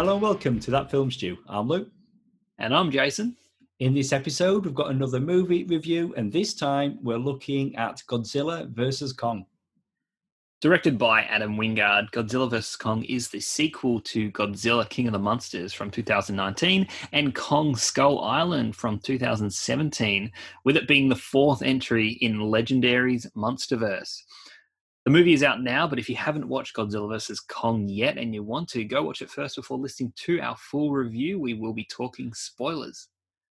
Hello and welcome to That Film Stew. I'm Luke. And I'm Jason. In this episode, we've got another movie review, and this time we're looking at Godzilla vs. Kong. Directed by Adam Wingard, Godzilla vs. Kong is the sequel to Godzilla King of the Monsters from 2019 and Kong Skull Island from 2017, with it being the fourth entry in Legendary's Monsterverse. The movie is out now, but if you haven't watched Godzilla vs. Kong yet and you want to, go watch it first before listening to our full review. We will be talking spoilers.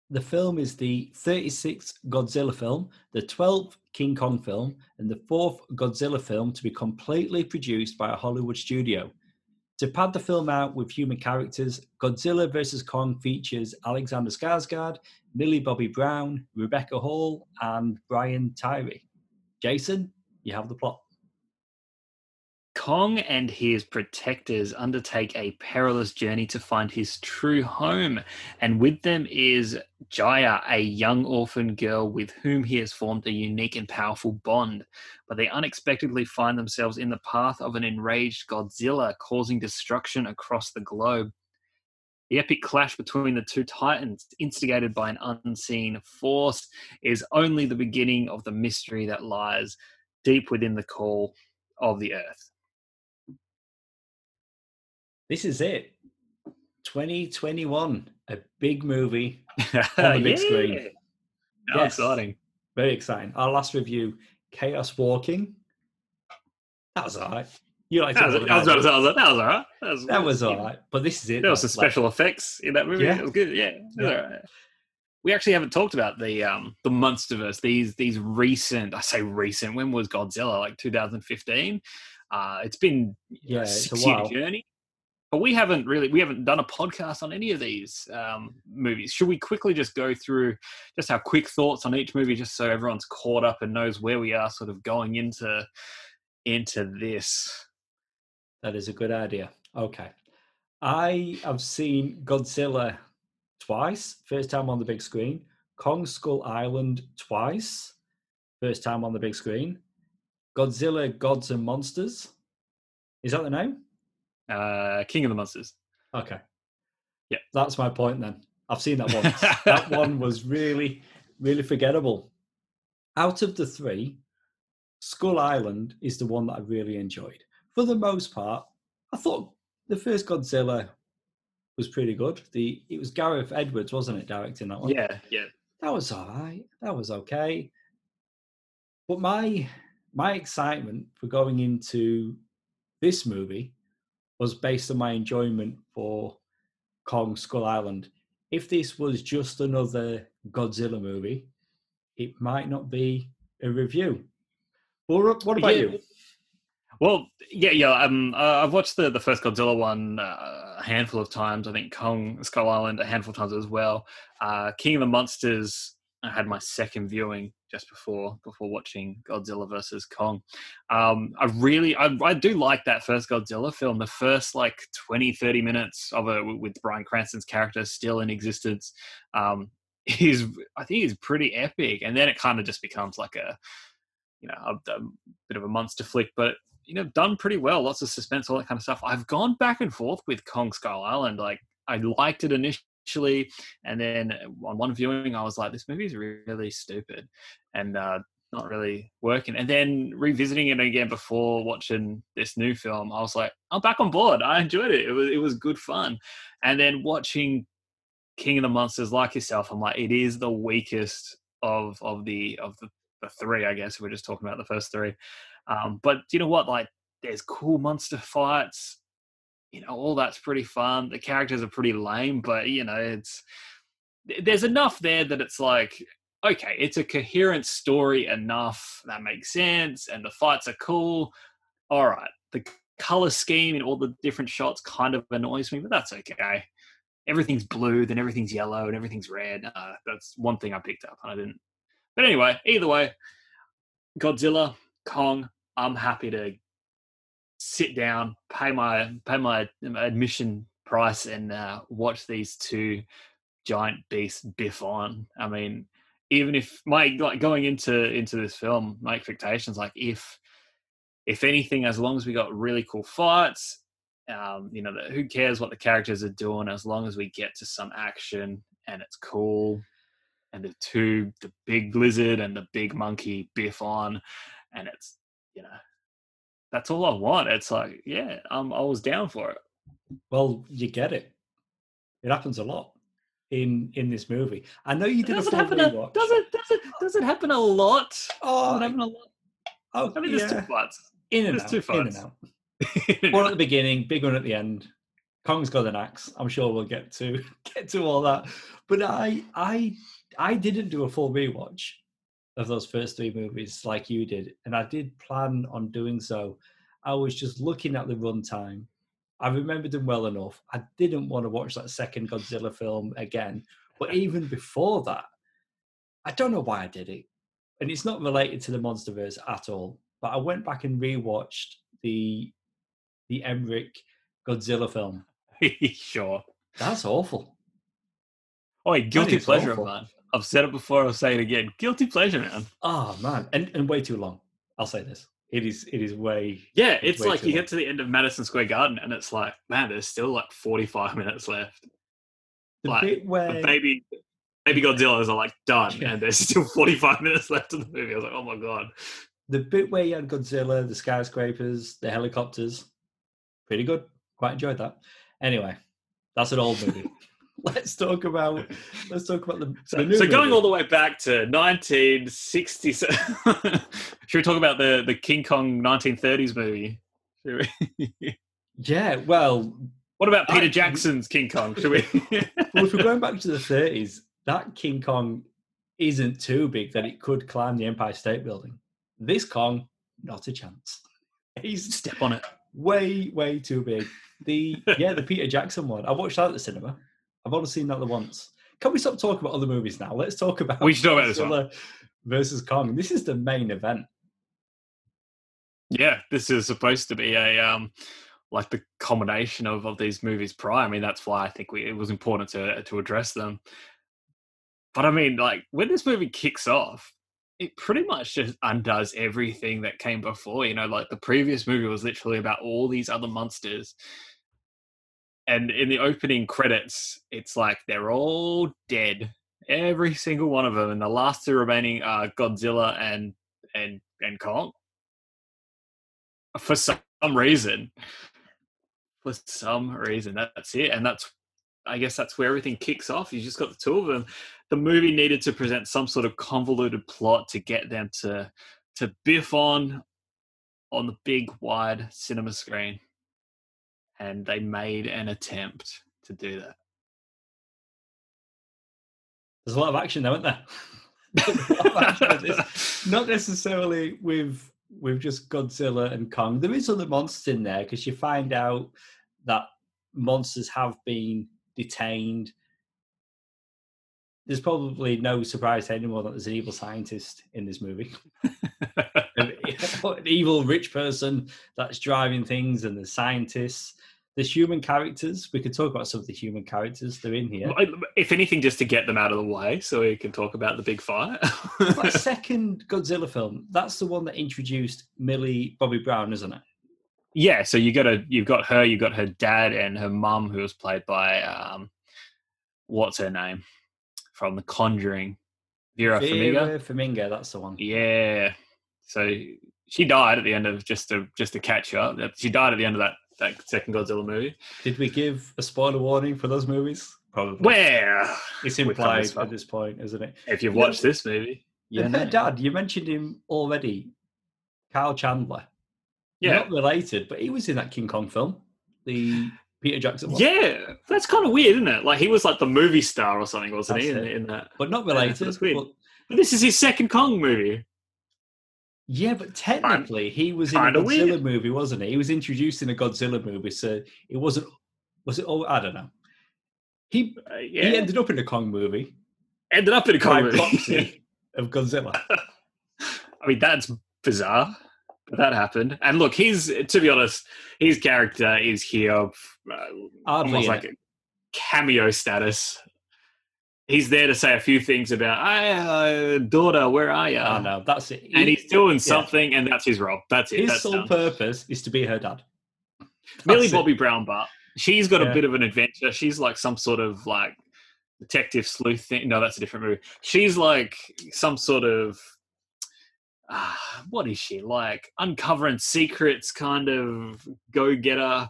The film is the 36th Godzilla film, the 12th King Kong film, and the fourth Godzilla film to be completely produced by a Hollywood studio. To pad the film out with human characters, Godzilla vs. Kong features Alexander Skarsgård, Millie Bobby Brown, Rebecca Hall, and Brian Tyree. Jason, you have the plot. Kong and his protectors undertake a perilous journey to find his true home, and with them is Jia, a young orphan girl with whom he has formed a unique and powerful bond. But they unexpectedly find themselves in the path of an enraged Godzilla, causing destruction across the globe. The epic clash between the two titans, instigated by an unseen force, is only the beginning of the mystery that lies deep within the core of the earth. This is it. 2021, a big movie on the big yeah. screen. How Yes. exciting. Very exciting. Our last review, Chaos Walking. That was all right. You like That was, I was about to I was like, that was all right. That was, That was all right. But this is it. There was some Like, special effects in that movie. Yeah. It was good. Yeah. it was Yeah. right. We actually haven't talked about the um the MonsterVerse. These these recent, I say recent. When was Godzilla? Like 2015. Uh, it's been yeah, a it's a six year while. journey. But we haven't really we haven't done a podcast on any of these um, movies. Should we quickly just go through just our quick thoughts on each movie, just so everyone's caught up and knows where we are, sort of going into into this? That is a good idea. Okay. I have seen Godzilla twice. First time on the big screen. Kong Skull Island twice. First time on the big screen. Godzilla Gods and Monsters. Is that the name? Uh, King of the Monsters. Okay. Yeah. That's my point then. I've seen that one. that one was really, really forgettable. Out of the three, Skull Island is the one that I really enjoyed. For the most part, I thought the first Godzilla was pretty good. The it was Gareth Edwards, wasn't it, directing that one? Yeah, yeah. that was all right. That was okay. But my my excitement for going into this movie was based on my enjoyment for Kong Skull Island. If this was just another Godzilla movie, it might not be a review. Well, what about Yeah. you? Well, yeah, yeah. Um, uh, I've watched the the first Godzilla one uh, a handful of times. I think Kong Skull Island a handful of times as well. Uh, King of the Monsters. I had my second viewing just before before watching Godzilla versus Kong. Um, I really, I, I do like that first Godzilla film. The first like 20, 30 minutes of it with Bryan Cranston's character still in existence um, is, I think, is pretty epic. And then it kind of just becomes like a, you know, a, a bit of a monster flick, but you know, done pretty well. Lots of suspense, all that kind of stuff. I've gone back and forth with Kong Skull Island. Like, I liked it initially, and then on one viewing, I was like, this movie is really stupid and uh, not really working. And then revisiting it again before watching this new film, I was like, I'm back on board. I enjoyed it. It was it was good fun. And then watching King of the Monsters, like yourself, I'm like, it is the weakest of of the of the, the three. I guess we're just talking about the first three. Um, but you know what? Like, there's cool monster fights. You know, all that's pretty fun. The characters are pretty lame, but you know, it's there's enough there that it's like, okay, it's a coherent story enough that makes sense, and the fights are cool. All right, the color scheme in all the different shots kind of annoys me, but that's okay. Everything's blue, then everything's yellow, and everything's red. Uh, that's one thing I picked up, and I didn't. But anyway, either way, Godzilla, Kong, I'm happy to sit down, pay my pay my admission price, and uh, watch these two giant beasts biff on. I mean, even if my like going into into this film, my expectations like if if anything, as long as we got really cool fights, Um, you know, who cares what the characters are doing as long as we get to some action and it's cool. And the two, the big lizard and the big monkey biff on, and it's you know, that's all I want. It's like, yeah, I'm I was down for it. Well, you get it. It happens a lot in in this movie. I know you did does a it full happen? A, does it? Does it? Does it happen a lot? Does Oh, it happen a lot? oh I mean, there's yeah. two parts. in and there's out. two in and out. One at the beginning, big one at the end. Kong's got an axe. I'm sure we'll get to get to all that. But I I I didn't do a full rewatch of those first three movies like you did, and I did plan on doing so. I was just looking at the runtime. I remembered them well enough. I didn't want to watch that second Godzilla film again. But even before that, I don't know why I did it. And it's not related to the Monsterverse at all. But I went back and rewatched the the Emmerich Godzilla film. sure. That's awful. Oh, guilty is pleasure awful. of mine. I've said it before. I'll say it again. Guilty pleasure, man. Oh man, and and way too long. I'll say this. It is it is way Yeah, It's it's way like you long. get to the end of Madison Square Garden, and it's like, man, there's still like 45 minutes left. the Like, bit where baby, baby Godzillas are like done, Yeah. and there's still 45 minutes left of the movie. I was like, oh my god. the bit where you had Godzilla, the skyscrapers, the helicopters, pretty good. Quite enjoyed that. Anyway, that's an old movie. let's talk about let's talk about the, So, the so going all the way back to 1967, should we talk about the the King Kong 1930s movie? Should we? yeah. Well, What about Peter I- Jackson's King Kong? Should we? well, if we're going back to the 30s, that King Kong isn't too big that it could climb the Empire State Building. This Kong, not a chance. He's Step on it. way, way too big. The yeah, the Peter Jackson one. I watched that at the cinema. I've only seen that the once. Can we stop talking about other movies now? Let's talk about We should talk about this one. Versus Kong. This is the main event. Yeah, this is supposed to be a um like the combination of, of these movies prior. I mean, that's why I think we, it was important to to address them. But I mean, like when this movie kicks off, it pretty much just undoes everything that came before. You know, like the previous movie was literally about all these other monsters. And in the opening credits, it's like they're all dead. Every single one of them. And the last two remaining are Godzilla and and and Kong for some reason. For some reason, that's it, and that's I guess that's where everything kicks off. You just got the two of them. The movie needed to present some sort of convoluted plot to get them to to biff on on the big wide cinema screen, and they made an attempt to do that. There's a lot of action, though, isn't there? There's a lot of action in this. Not necessarily with with just Godzilla and Kong. There is other monsters in there because you find out that monsters have been detained. There's probably no surprise to anyone that there's an evil scientist in this movie. an evil rich person that's driving things, and the scientists. There's human characters. We could talk about some of the human characters. They're in here. if anything, just to get them out of the way, so we can talk about the big fight. that second Godzilla film, that's the one that introduced Millie Bobby Brown, isn't it? yeah, so you got a you've got her, you've got her dad and her mum, who was played by um, what's her name from The Conjuring, Vera Farmiga. Vera Farmiga, that's the one. Yeah, so she died at the end of just to just to catch up. She died at the end of that that second Godzilla movie. Did we give a spoiler warning for those movies? Probably. Where it's implied at this point, isn't it? if you've You know, watched this movie, yeah. and her dad, you mentioned him already, Kyle Chandler. yeah, Not related, but he was in that King Kong film, the Peter Jackson one. yeah, that's kind of weird, isn't it? Like he was like the movie star or something, wasn't he? In, in that, But not Yeah, related. that's weird. but- but this is his second Kong movie. Yeah, but technically he was in a Godzilla weird. movie, wasn't he? He was introduced in a Godzilla movie, so it wasn't. Was it? Oh, I don't know. He Uh, yeah, he ended up in a Kong movie ended up in a Kong movie. of Godzilla. I mean, that's bizarre, but that happened. And look, he's to be honest, his character is here uh, almost like a cameo status. He's there to say a few things about, "Hey, uh, daughter, where are you?" I know that's it. And He- he's doing something, and that's his role. That's it. his That's sole done. purpose is to be her dad. Millie it. Bobby Brown, but she's got Yeah. a bit of an adventure. She's like some sort of like detective sleuth thing. No, that's a different movie. She's like some sort of uh, what is she like? Uncovering secrets, kind of go getter,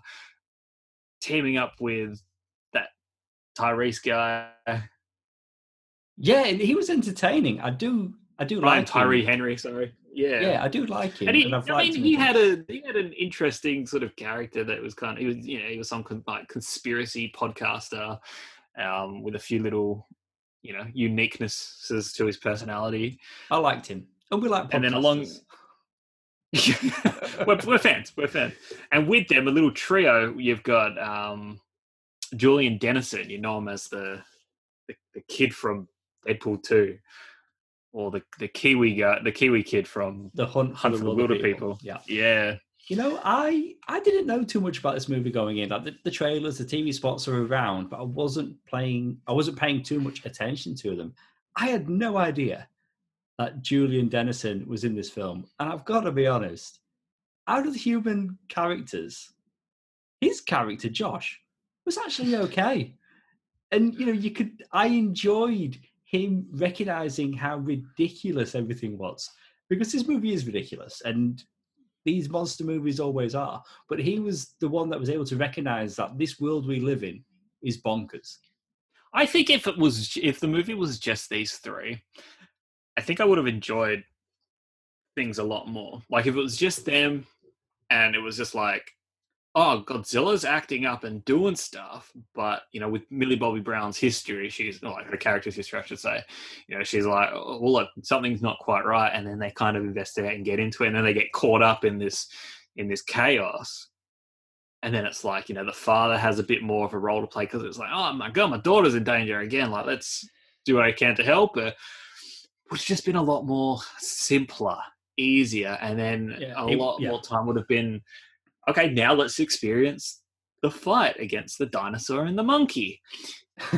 teaming up with that Tyrese guy, Yeah, and he was entertaining. I do, I do Ryan like Tyree him. Henry. Sorry, yeah, Yeah, I do like him. And he, and I mean, he had a he had an interesting sort of character that was kind of he was you know he was some con- like conspiracy podcaster um, with a few little you know uniquenesses to his personality. I liked him, and we like. And then along- we're, we're fans, we're fans, and with them a little trio. You've got um, Julian Dennison. You know him as the, the the kid from Deadpool two, or the the Kiwi guy, the Kiwi kid from the hunt, Hunt for the Wilderpeople. Yeah, yeah. you know, I I didn't know too much about this movie going in. Like the, the trailers, the TV spots are around, but I wasn't playing. I wasn't paying too much attention to them. I had no idea that Julian Dennison was in this film, and I've got to be honest. Out of the human characters, his character Josh was actually okay, and you know, you could. I enjoyed him recognizing how ridiculous everything was because this movie is ridiculous and these monster movies always are. But he was the one that was able to recognize that this world we live in is bonkers. I think if it was if the movie was just these three, I think I would have enjoyed things a lot more. Like if it was just them and it was just like, oh, Godzilla's acting up and doing stuff, but you know, with Millie Bobby Brown's history, she's like her character's history, I should say, you know, she's like, oh, well, look, something's not quite right, and then they kind of investigate and get into it, and then they get caught up in this in this chaos. And then it's like, you know, the father has a bit more of a role to play because it's like, oh my god, my daughter's in danger again. Like, let's do what I can to help her. Would have just been a lot more simpler, easier, and then Yeah, a it- lot yeah. more time would have been. Okay, now let's experience the fight against the dinosaur and the monkey.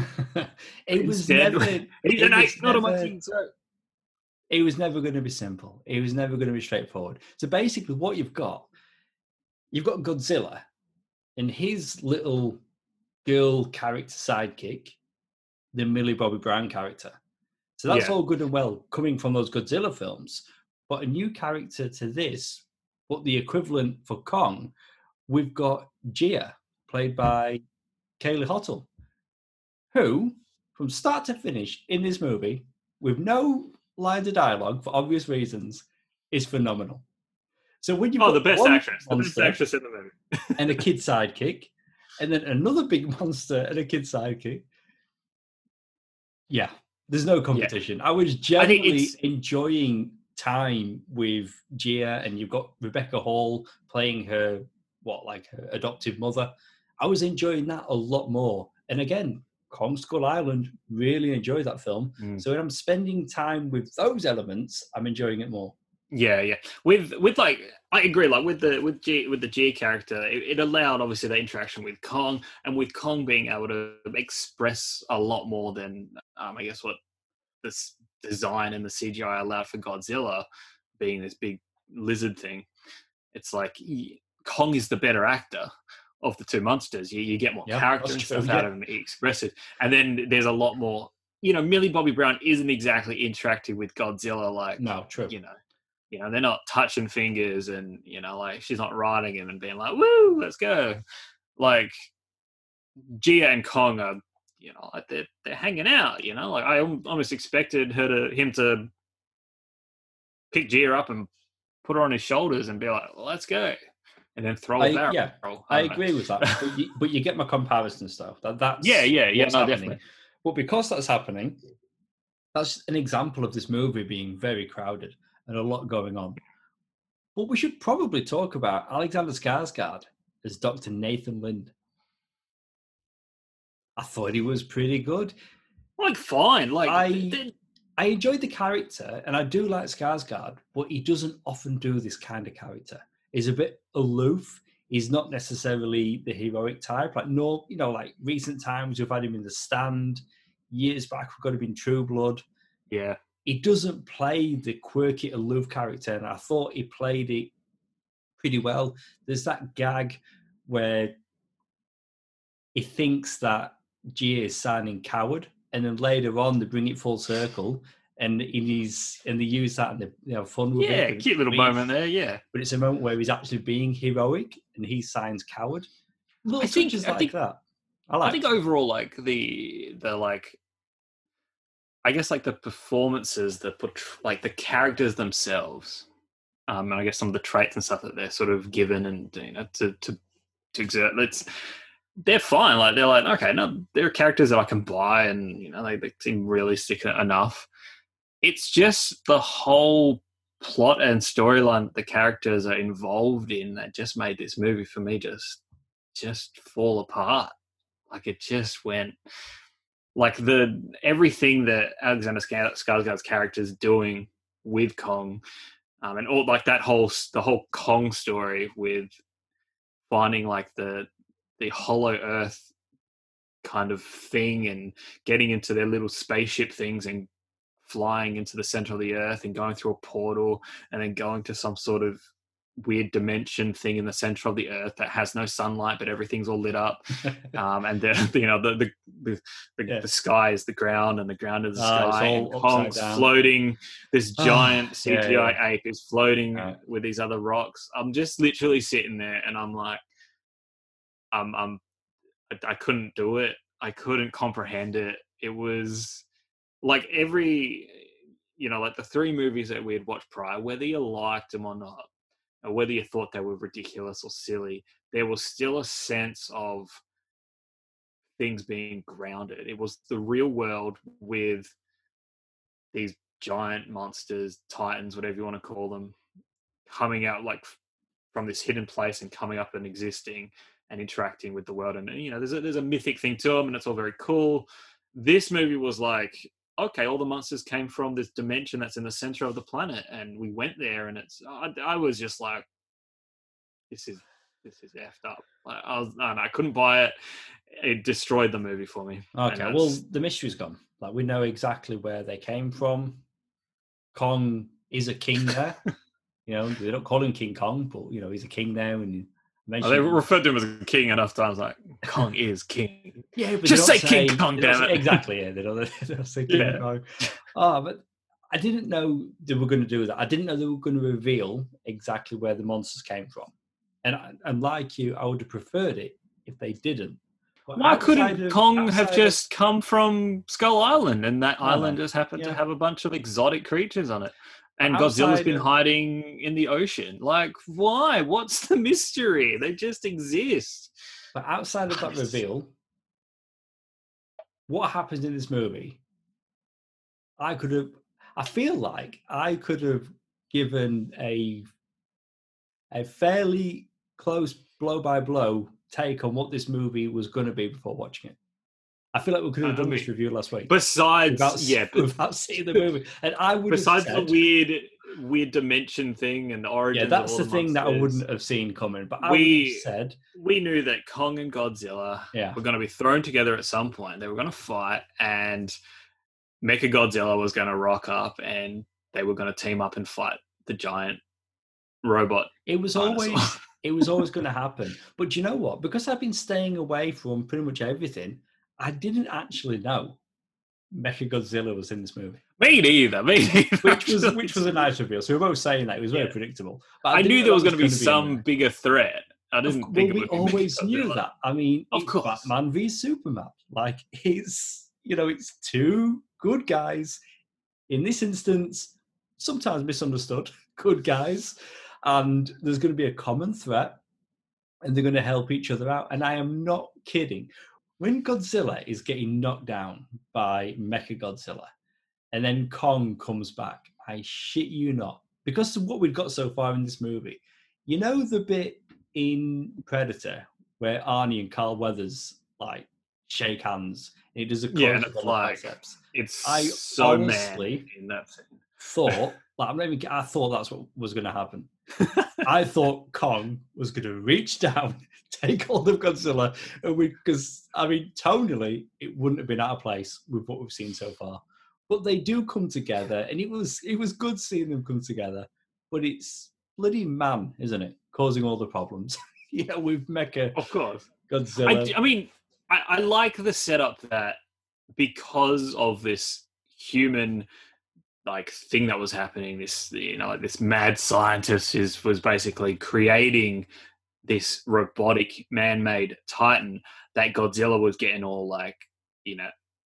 it was never. It was not never- monkey. So it was never going to be simple. It was never going to be straightforward. So basically, what you've got, you've got Godzilla and his little girl character sidekick, the Millie Bobby Brown character. So that's Yeah. all good and well coming from those Godzilla films. But a new character to this, but the equivalent for Kong, we've got Jia, played hmm. by Kaylee Hottle, who, from start to finish in this movie, with no lines of dialogue for obvious reasons, is phenomenal. So when you oh, the best actress, the best actress in the movie. and a kid sidekick, and then another big monster and a kid sidekick, yeah, there's no competition. I was genuinely it's- enjoying time with Jia, and you've got Rebecca Hall playing her what like her adoptive mother. I was enjoying that a lot more. And again, Kong Skull Island really enjoyed that film. Mm. So when I'm spending time with those elements, I'm enjoying it more. Yeah, yeah. With with like I agree. Like with the with G with the G character, it, it allowed obviously the interaction with Kong, and with Kong being able to express a lot more than um, I guess what this design and the CGI allowed for Godzilla, being this big lizard thing. It's like Kong is the better actor of the two monsters. You you get more Yeah, character and stuff out of him, expressive, and then there's a lot more. You know, Millie Bobby Brown isn't exactly interacting with Godzilla like No, true. you know, you know, they're not touching fingers and you know, like she's not riding him and being like, "Woo, let's go!" Like Jia and Kong are, you know, like they're they're hanging out. You know, like I almost expected her to him to pick Jia up and put her on his shoulders and be like, "Let's go," and then throw I- barrel. yeah, I I agree with that, but you, but you get my comparison stuff. That that's Yeah, yeah, yeah, no, definitely. But because that's happening, that's an example of this movie being very crowded and a lot going on. But we should probably talk about Alexander Skarsgård as Dr. Nathan Lind. I thought he was pretty good. Like fine, like I- I enjoyed the character, and I do like Skarsgård, but he doesn't often do this kind of character. He's a bit aloof. He's not necessarily the heroic type. Like no, you know, like recent times we've had him in the stand. Years back we've got him in True Blood. yeah, He doesn't play the quirky, aloof character, and I thought he played it pretty well. There's that gag where he thinks that G is signing coward, and then later on they bring it full circle, and he's and they use that and they, they have fun with yeah, it. cute little moment there. Yeah, But it's a moment where he's actually being heroic, and he signs coward. Little I think- I like think- that. I like. I think overall, like the the like, I guess like the performances, the like the characters themselves, um, and I guess some of the traits and stuff that they're sort of given and you know to to to exert. It's they're fine. Like they're like okay, no, they're characters that I can buy, and you know they, they seem realistic enough. It's just the whole plot and storyline that the characters are involved in that just made this movie for me just just fall apart. Like it just went like the everything that Alexander Skarsgård's character is doing with Kong, um, and all like that whole the whole Kong story with finding like the the Hollow Earth kind of thing and getting into their little spaceship things and flying into the center of the earth and going through a portal and then going to some sort of weird dimension thing in the center of the earth that has no sunlight but everything's all lit up um, and the you know the the the, the, Yeah. the sky is the ground and the ground is the it's sky all and upside Kong's down. floating this Ah, giant yeah, CGI yeah. ape is floating with these other rocks I'm just literally sitting there and I'm like I'm I, I couldn't do it. I couldn't comprehend it. It was like every you know like the three movies that we had watched prior whether you liked them or not or whether you thought they were ridiculous or silly there was still a sense of things being grounded. It was the real world with these giant monsters titans whatever you want to call them coming out like from this hidden place and coming up and existing and interacting with the world and you know there's a, there's a mythic thing to them and it's all very cool this movie was like okay all the monsters came from this dimension that's in the center of the planet and we went there and it's i, I was just like this is this is effed up like, i was no, no, i couldn't buy it it destroyed the movie for me Okay, well, the mystery's gone. Like we know exactly where they came from. Kong is a king there. you know, they don't call him King Kong, but you know, he's a king there, And you Oh, they referred to him as a king enough times like kong is king yeah, but Just they don't say King Kong, damn it. Exactly, yeah. They don't, they don't say King Yeah. Kong. Oh, but I didn't know they were going to do that. I didn't know they were going to reveal exactly where the monsters came from. And I- and like you, I would have preferred it if they didn't. But Why couldn't of- Kong have outside of- just come from Skull Island and that island just happened to have a bunch of exotic creatures on it? And But Godzilla's outside been of- hiding in the ocean. Like, why? What's the mystery? They just exist. But outside of that reveal, what happens in this movie? I could have. I feel like I could have given a a fairly close blow by blow take on what this movie was going to be before watching it. I feel like we could have I done um, this review last week Besides, without, yeah, but without seeing the movie, and I would besides said, the weird, weird dimension thing and the origin. yeah, that's the thing that I wouldn't have seen coming. But I We- said, We knew that Kong and Godzilla yeah, were going to be thrown together at some point. They were going to fight, and Mecha Godzilla was going to rock up, and they were going to team up and fight the giant robot. it was dinosaur. always it was always going to happen. But do you know what? Because I've been staying away from pretty much everything, I didn't actually know Mecha Godzilla was in this movie, me neither. Me neither. which was which was a nice reveal. So we were both saying that it was very Yeah. predictable. But I didn't knew there was going to be some bigger threat. I didn't cou- think well, it we always knew that. I mean, Of it's course. Batman v Superman. Like it's you know, it's two good guys. In this instance, sometimes misunderstood, good guys, and there's going to be a common threat, and they're going to help each other out. And I am not kidding. When Godzilla is getting knocked down by Mecha Godzilla, and then Kong comes back, I shit you not, because of what we've got so far in this movie. You know the bit in Predator where Arnie and Carl Weathers like shake hands and he does a Yeah, and it's like- biceps. It's I so honestly- mad in that scene. Thought like I'm not even, I thought that's what was going to happen. I thought Kong was going to reach down, take hold of Godzilla, and we because I mean tonally it wouldn't have been out of place with what we've seen so far. But they do come together, and it was it was good seeing them come together. But it's bloody man, isn't it, causing all the problems? yeah, with Mecha Of course. Godzilla. I, I mean, I, I like the setup that because of this human like thing that was happening, this you know, like this mad scientist is was basically creating this robotic man-made titan that Godzilla was getting all like, you know,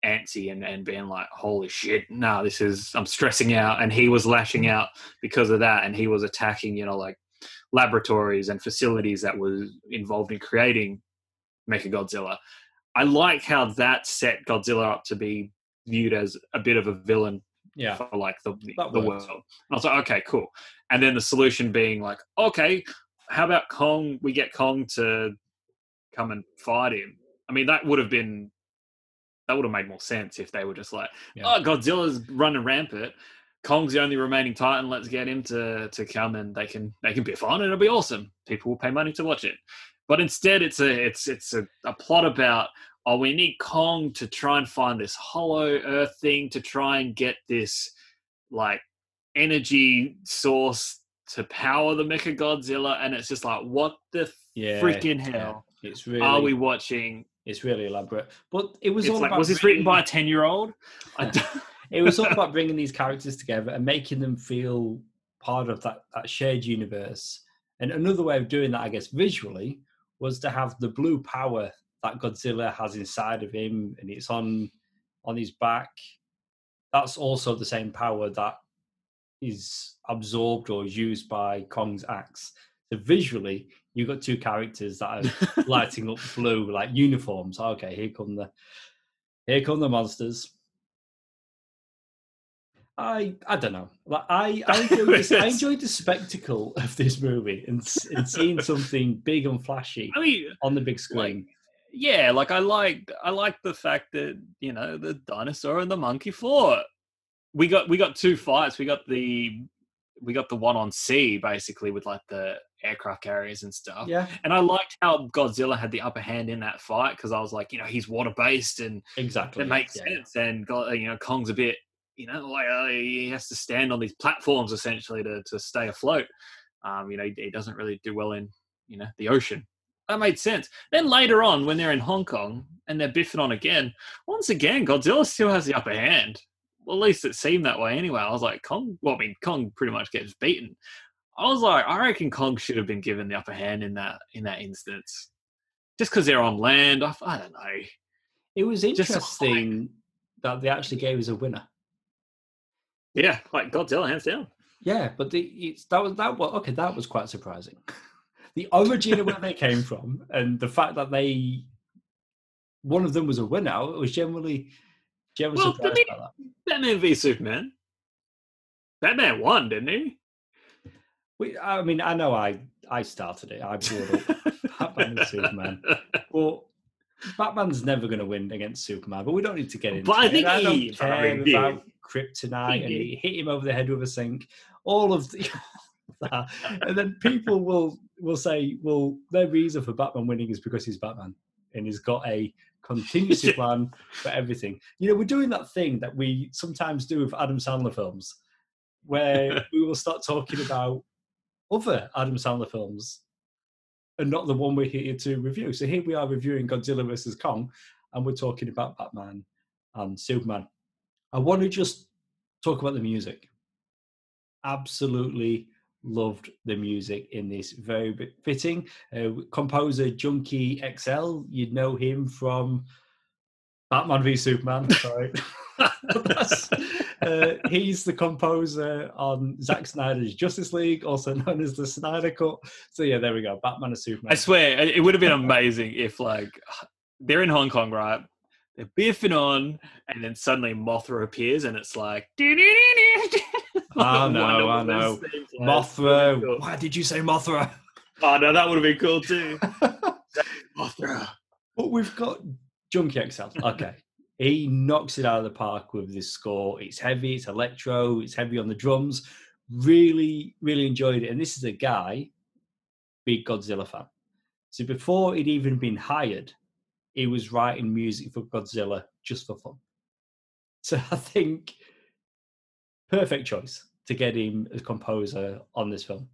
antsy and, and being like, holy shit, no, this is I'm stressing out. And he was lashing mm. out because of that and he was attacking, you know, like laboratories and facilities that was involved in creating Mechagodzilla. I like how that set Godzilla up to be viewed as a bit of a villain yeah, for like the That the works. world. And I was like, okay, cool. And then the solution being like, okay, how about Kong? We get Kong to come and fight him. I mean, that would have been that would have made more sense if they were just like, Yeah. oh, Godzilla's running rampant. Kong's the only remaining Titan. Let's get him to to come and they can they can biff on. It'll be awesome. People will pay money to watch it. But instead, it's a it's it's a, a plot about oh, we need Kong to try and find this hollow Earth thing to try and get this like energy source to power the Mecha Godzilla, and it's just like, what the yeah, freaking yeah. hell It's really, are we watching? it's really elaborate. But it was It's all like, about was this written by a bringing- ten year old? it was all about bringing these characters together and making them feel part of that, that shared universe. And another way of doing that, I guess, visually, was to have the blue power that Godzilla has inside of him, and it's on on his back. That's also the same power that is absorbed or used by Kong's axe. So visually, you've got two characters that are lighting up blue like uniforms. Okay, here come the here come the monsters. I I don't know. Like I I enjoyed, this, I enjoyed the spectacle of this movie and, and seeing something big and flashy I mean, on the big screen. Yeah, like I like I like the fact that you know the dinosaur and the monkey fought. We got we got two fights. We got the we got the one on sea basically with like the aircraft carriers and stuff. yeah, And I liked how Godzilla had the upper hand in that fight because I was like, you know, he's water based and exactly. it makes Yeah, sense. And you know, Kong's a bit, you know, like uh, he has to stand on these platforms essentially to to stay afloat. Um, you know, he, he doesn't really do well in you know the ocean. That made sense. Then later on, when they're in Hong Kong and they're biffing on again, once again, Godzilla still has the upper hand. Well, at least it seemed that way anyway. I was like, Kong. Well, I mean, Kong pretty much gets beaten. I was like, I reckon Kong should have been given the upper hand in that in that instance, just because they're on land. I, I don't know. It was interesting that they actually gave us a winner. Yeah, like Godzilla, hands down. Yeah, but the, it's that was that was okay. That was quite surprising. the origin of where they came from and the fact that they one of them was a winner it was generally generally Well, surprised by that. Batman v Superman. Batman won, didn't he? We, I mean, I know I I started it. I brought up Batman and Superman. Well, Batman's never going to win against Superman, but we don't need to get into But I it. think I don't he- I he about kryptonite and He he hit him over the head with a sink. All of the, that. and then people will will say, well, their reason for Batman winning is because he's Batman and he's got a contingency plan for everything. You know, we're doing that thing that we sometimes do with Adam Sandler films, where we will start talking about other Adam Sandler films and not the one we're here to review. So here we are reviewing Godzilla versus Kong, and we're talking about Batman and Superman. I want to just talk about the music. Absolutely loved the music in this. Very fitting. Uh, composer Junkie XL, you'd know him from Batman v Superman. Sorry. Uh, he's the composer on Zack Snyder's Justice League, also known as the Snyder Cut. So yeah, there we go. Batman and Superman. I swear, it it would have been amazing if like they're in Hong Kong, right? They're biffing on, and then suddenly Mothra appears, and it's like. I know, I know. Woman's theme plays. Mothra. Why did you say Mothra? Oh no, that would have been cool too. Mothra. But we've got Junkie XL. Okay. he knocks it out of the park with this score. It's heavy, it's electro, it's heavy on the drums. Really, really enjoyed it. And this is a guy, big Godzilla fan. So before he'd even been hired, he was writing music for Godzilla just for fun. So I think perfect choice to get him as composer on this film.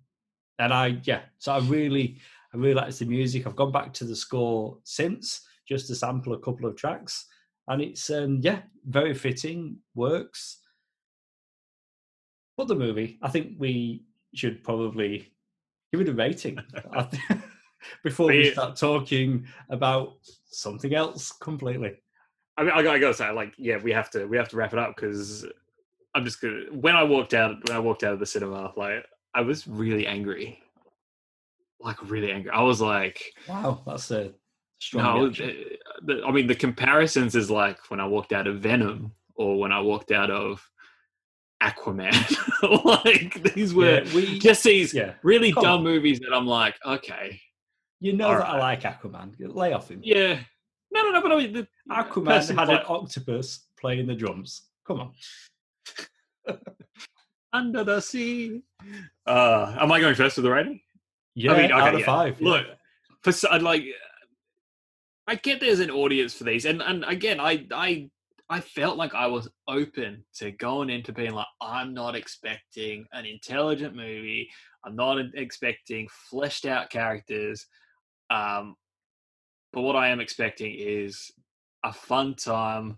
And I, yeah, so I really, I really liked the music. I've gone back to the score since just to sample a couple of tracks, and it's um, yeah, very fitting, works. But the movie, I think we should probably give it a rating before we start talking about something else completely. I mean, I gotta, go say, like, yeah, we have to we have to wrap it up because I'm just gonna. When I walked out, when I walked out of the cinema, like, I was really angry, like really angry. I was like, "Wow, that's a strong." No, the, eh, the, I mean, the comparisons is like when I walked out of Venom or when I walked out of Aquaman. like these were yeah, we, just these yeah. really Come dumb on. movies that I'm like, okay. You know that right. I like Aquaman. Lay off him. Yeah. No, no, no. But I mean, the Aquaman had an octopus playing the drums. Come on. Under the sea. Uh, am I going first with the rating? Yeah, I mean, okay, out of yeah. five. Look, for like, I get there's an audience for these, and and again, I I I felt like I was open to going into being like, I'm not expecting an intelligent movie. I'm not expecting fleshed out characters. Um, but what I am expecting is a fun time,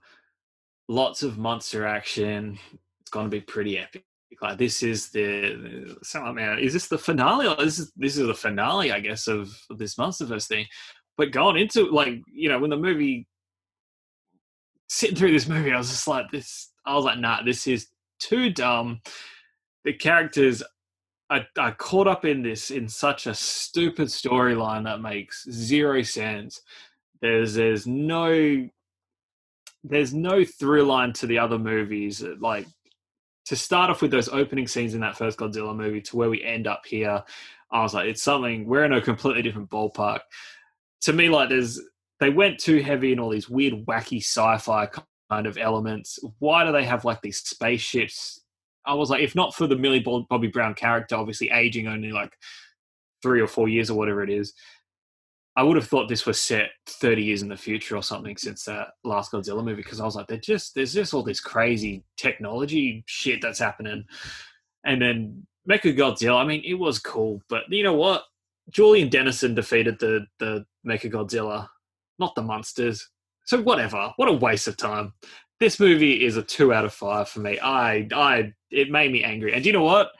lots of monster action. It's going to be pretty epic. Like this is the, the man. Is this the finale? Or this is this is the finale, I guess, of, this MonsterVerse thing. But going into like you know when the movie sitting through this movie, I was just like, this. I was like, nah, this is too dumb. The characters are, are caught up in this in such a stupid storyline that makes zero sense. There's there's no there's no through line to the other movies. Like to start off with those opening scenes in that first Godzilla movie to where we end up here, I was like, it's something we're in a completely different ballpark. To me, like there's they went too heavy in all these weird, wacky sci-fi kind of elements. Why do they have like these spaceships? I was like, if not for the Millie Bobby Brown character, obviously aging only like three or four years or whatever it is, I would have thought this was set 30 years in the future or something since that last Godzilla movie because I was like, just there's just all this crazy technology shit that's happening, and then Mecha Godzilla. I mean, it was cool, but you know what? Julian Dennison defeated the the Mecha Godzilla not the monsters. So whatever. What a waste of time. This movie is a two out of five for me. I, I, it made me angry. And you know what?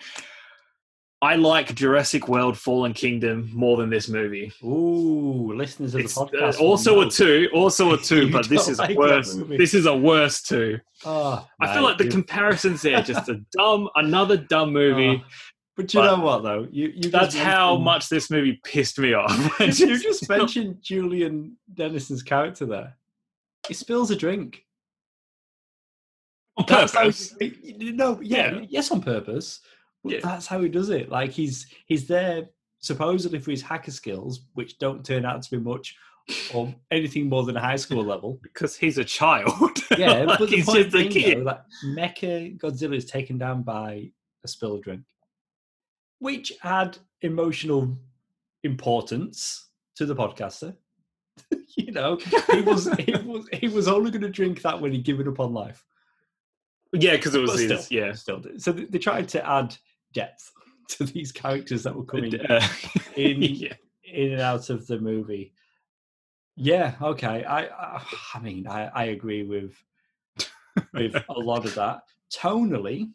I like Jurassic World: Fallen Kingdom more than this movie. Ooh, listeners of it's, the uh, podcast. Uh, also a two, also a two, but this is like worse. This is a worse two. Oh, I feel like the comparisons there just a dumb, another dumb movie. Oh. But you but know what though? You, you that's how much this movie pissed me off. you just mentioned Julian Dennison's character there. He spills a drink. On purpose. He, no, yeah, yeah, yes, on purpose. But yeah. that's how he does it. Like he's he's there supposedly for his hacker skills, which don't turn out to be much or anything more than a high school level. Because he's a child. Yeah, like but the point being, though, that Mecha Godzilla is taken down by a spilled drink which had emotional importance to the podcaster. you know, he was he was he was only going to drink that when he'd given up on life. Yeah, because it was his, still, yeah. Still, so they, they, tried to add depth to these characters that were coming uh, in yeah. in and out of the movie. Yeah, okay. I I, I mean, I, I agree with with a lot of that. Tonally,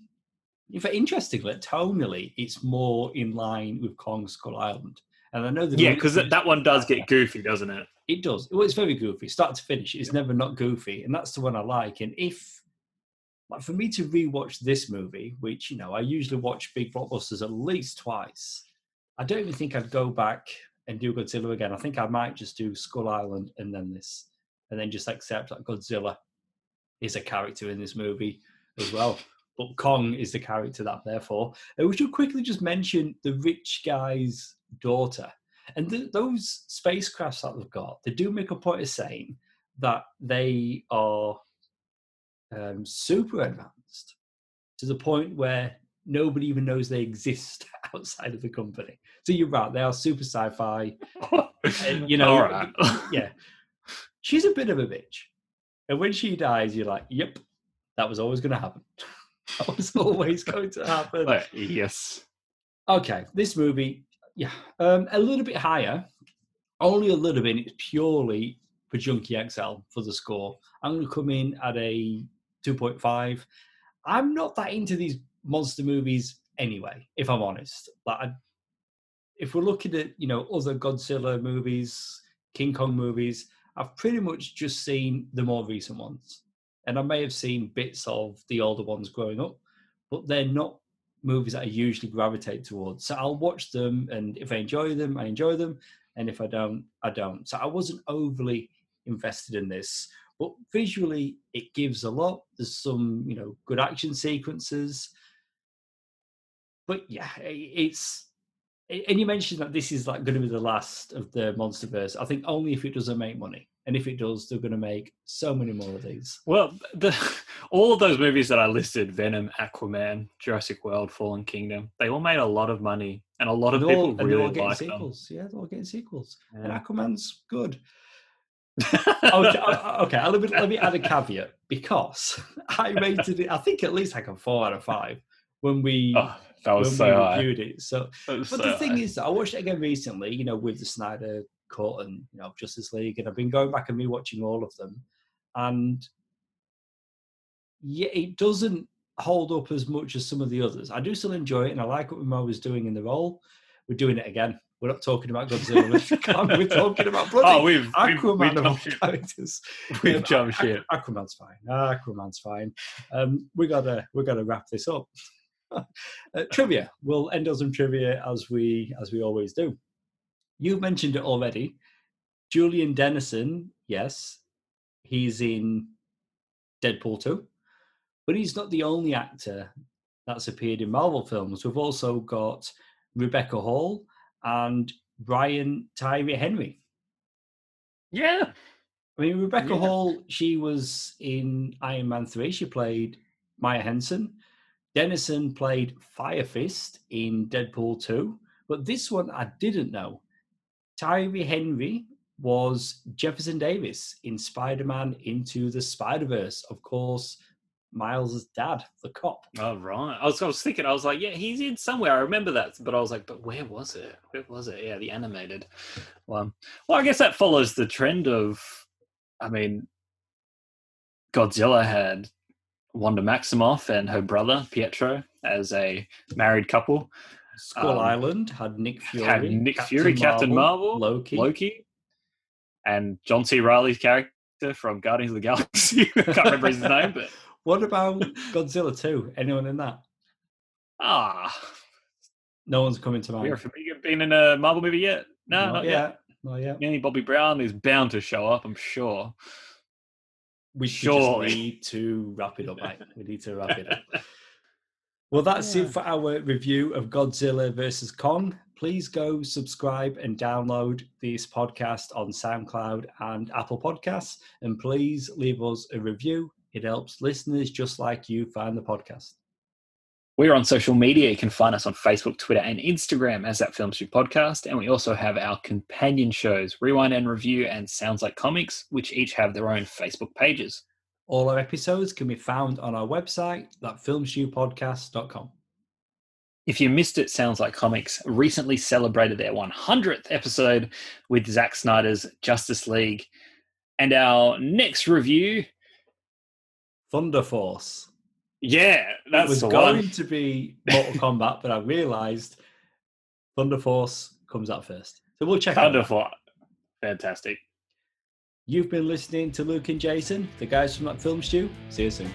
if interestingly, tonally, it's more in line with Kong Skull Island. And I know that yeah, because that, that one does get goofy, doesn't it? It does. Well, it's very goofy, start to finish. It's never not goofy, and that's the one I like. And if, for me to rewatch this movie, which you know I usually watch big blockbusters at least twice, I don't even think I'd go back and do Godzilla again. I think I might just do Skull Island and then this, and then just accept that Godzilla is a character in this movie as well but Kong is the character that I'm there for. And we should quickly just mention the rich guy's daughter. And th- those spacecrafts that they've got, they do make a point of saying that they are um, super advanced to the point where nobody even knows they exist outside of the company. So you're right, they are super sci-fi. and, you know, right. yeah. She's a bit of a bitch. And when she dies, you're like, yep, that was always going to happen. that was always going to happen. yes. Okay, this movie, yeah, um, a little bit higher only a little bit. It's purely for Junkie XL for the score. I'm going to come in at a 2.5. I'm not that into these monster movies anyway, if I'm honest. Like, I, if we're looking at you know other Godzilla movies, King Kong movies, I've pretty much just seen the more recent ones, and I may have seen bits of the older ones growing up, but they're not movies that I usually gravitate towards. So I'll watch them, and if I enjoy them, I enjoy them, and if I don't, I don't. So I wasn't overly invested in this, but visually it gives a lot. There's some you know good action sequences, but yeah, it's and you mentioned that this is like going to be the last of the MonsterVerse. I think only if it doesn't make money, and if it does, they're going to make so many more of these. Well, the, all of those movies that I listed Venom, Aquaman, Jurassic World, Fallen Kingdom they all made a lot of money, and a lot of people all, really like sequels. them. Yeah, they're all getting sequels, yeah. and Aquaman's good. Oh, okay, oh, oh, okay. Let me, let me add a caveat because I rated it. I think at least like a four out of five when we. Oh that was so high. reviewed it. So, but so the thing high. is, I watched it again recently. You know, with the Snyder Cut and you know Justice League, and I've been going back and rewatching all of them, and yeah, it doesn't hold up as much as some of the others. I do still enjoy it, and I like what Mo was doing in the role. We're doing it again. We're not talking about Godzilla. We're talking about bloody oh, we've, Aquaman we've, we've of characters. We've um, jumped shit. Aquaman's fine. Aquaman's fine. Um, we gotta we gotta wrap this up. uh, trivia. We'll end on some trivia as we as we always do. You mentioned it already. Julian Dennison, yes, he's in Deadpool 2, but he's not the only actor that's appeared in Marvel films. We've also got Rebecca Hall and Brian Tyree Henry. Yeah. I mean, Rebecca yeah. Hall, she was in Iron Man 3. She played Maya Hansen. Dennison played Fire Fist in Deadpool 2, but this one I didn't know. Tyree Henry was Jefferson Davis in Spider Man Into the Spider Verse. Of course, Miles' dad, the cop. Oh, right. I was, I was thinking, I was like, yeah, he's in somewhere. I remember that. But I was like, but where was it? Where was it? Yeah, the animated one. Well, I guess that follows the trend of, I mean, Godzilla had Wanda Maximoff and her brother Pietro as a married couple. Skull um, Island had Nick Fury, had Nick Captain Fury, Marvel, Captain Marvel, Loki, Loki, and John C. Reilly's character from Guardians of the Galaxy. I can't remember his name, but what about Godzilla 2? Anyone in that? Ah, no one's coming to mind. Have you been in a Marvel movie yet? No, not, not yet. yet. Not yet. Any Bobby Brown is bound to show up, I'm sure we Surely. just need to wrap it up, mate. We need to wrap it up. Well, that's yeah. it for our review of Godzilla versus Kong. Please go subscribe and download this podcast on SoundCloud and Apple Podcasts. And please leave us a review. It helps listeners just like you find the podcast. We're on social media. You can find us on Facebook, Twitter, and Instagram as that Film Stew Podcast. And we also have our companion shows, Rewind and Review and Sounds Like Comics, which each have their own Facebook pages. All our episodes can be found on our website, thatfilmstewpodcast.com. If you missed it, Sounds Like Comics recently celebrated their 100th episode with Zack Snyder's Justice League. And our next review Thunder Force. Yeah, that was going one. to be Mortal Kombat, but I realised Thunder Force comes out first. So we'll check Thunder Force. Fantastic. You've been listening to Luke and Jason, the guys from that film stew. See you soon.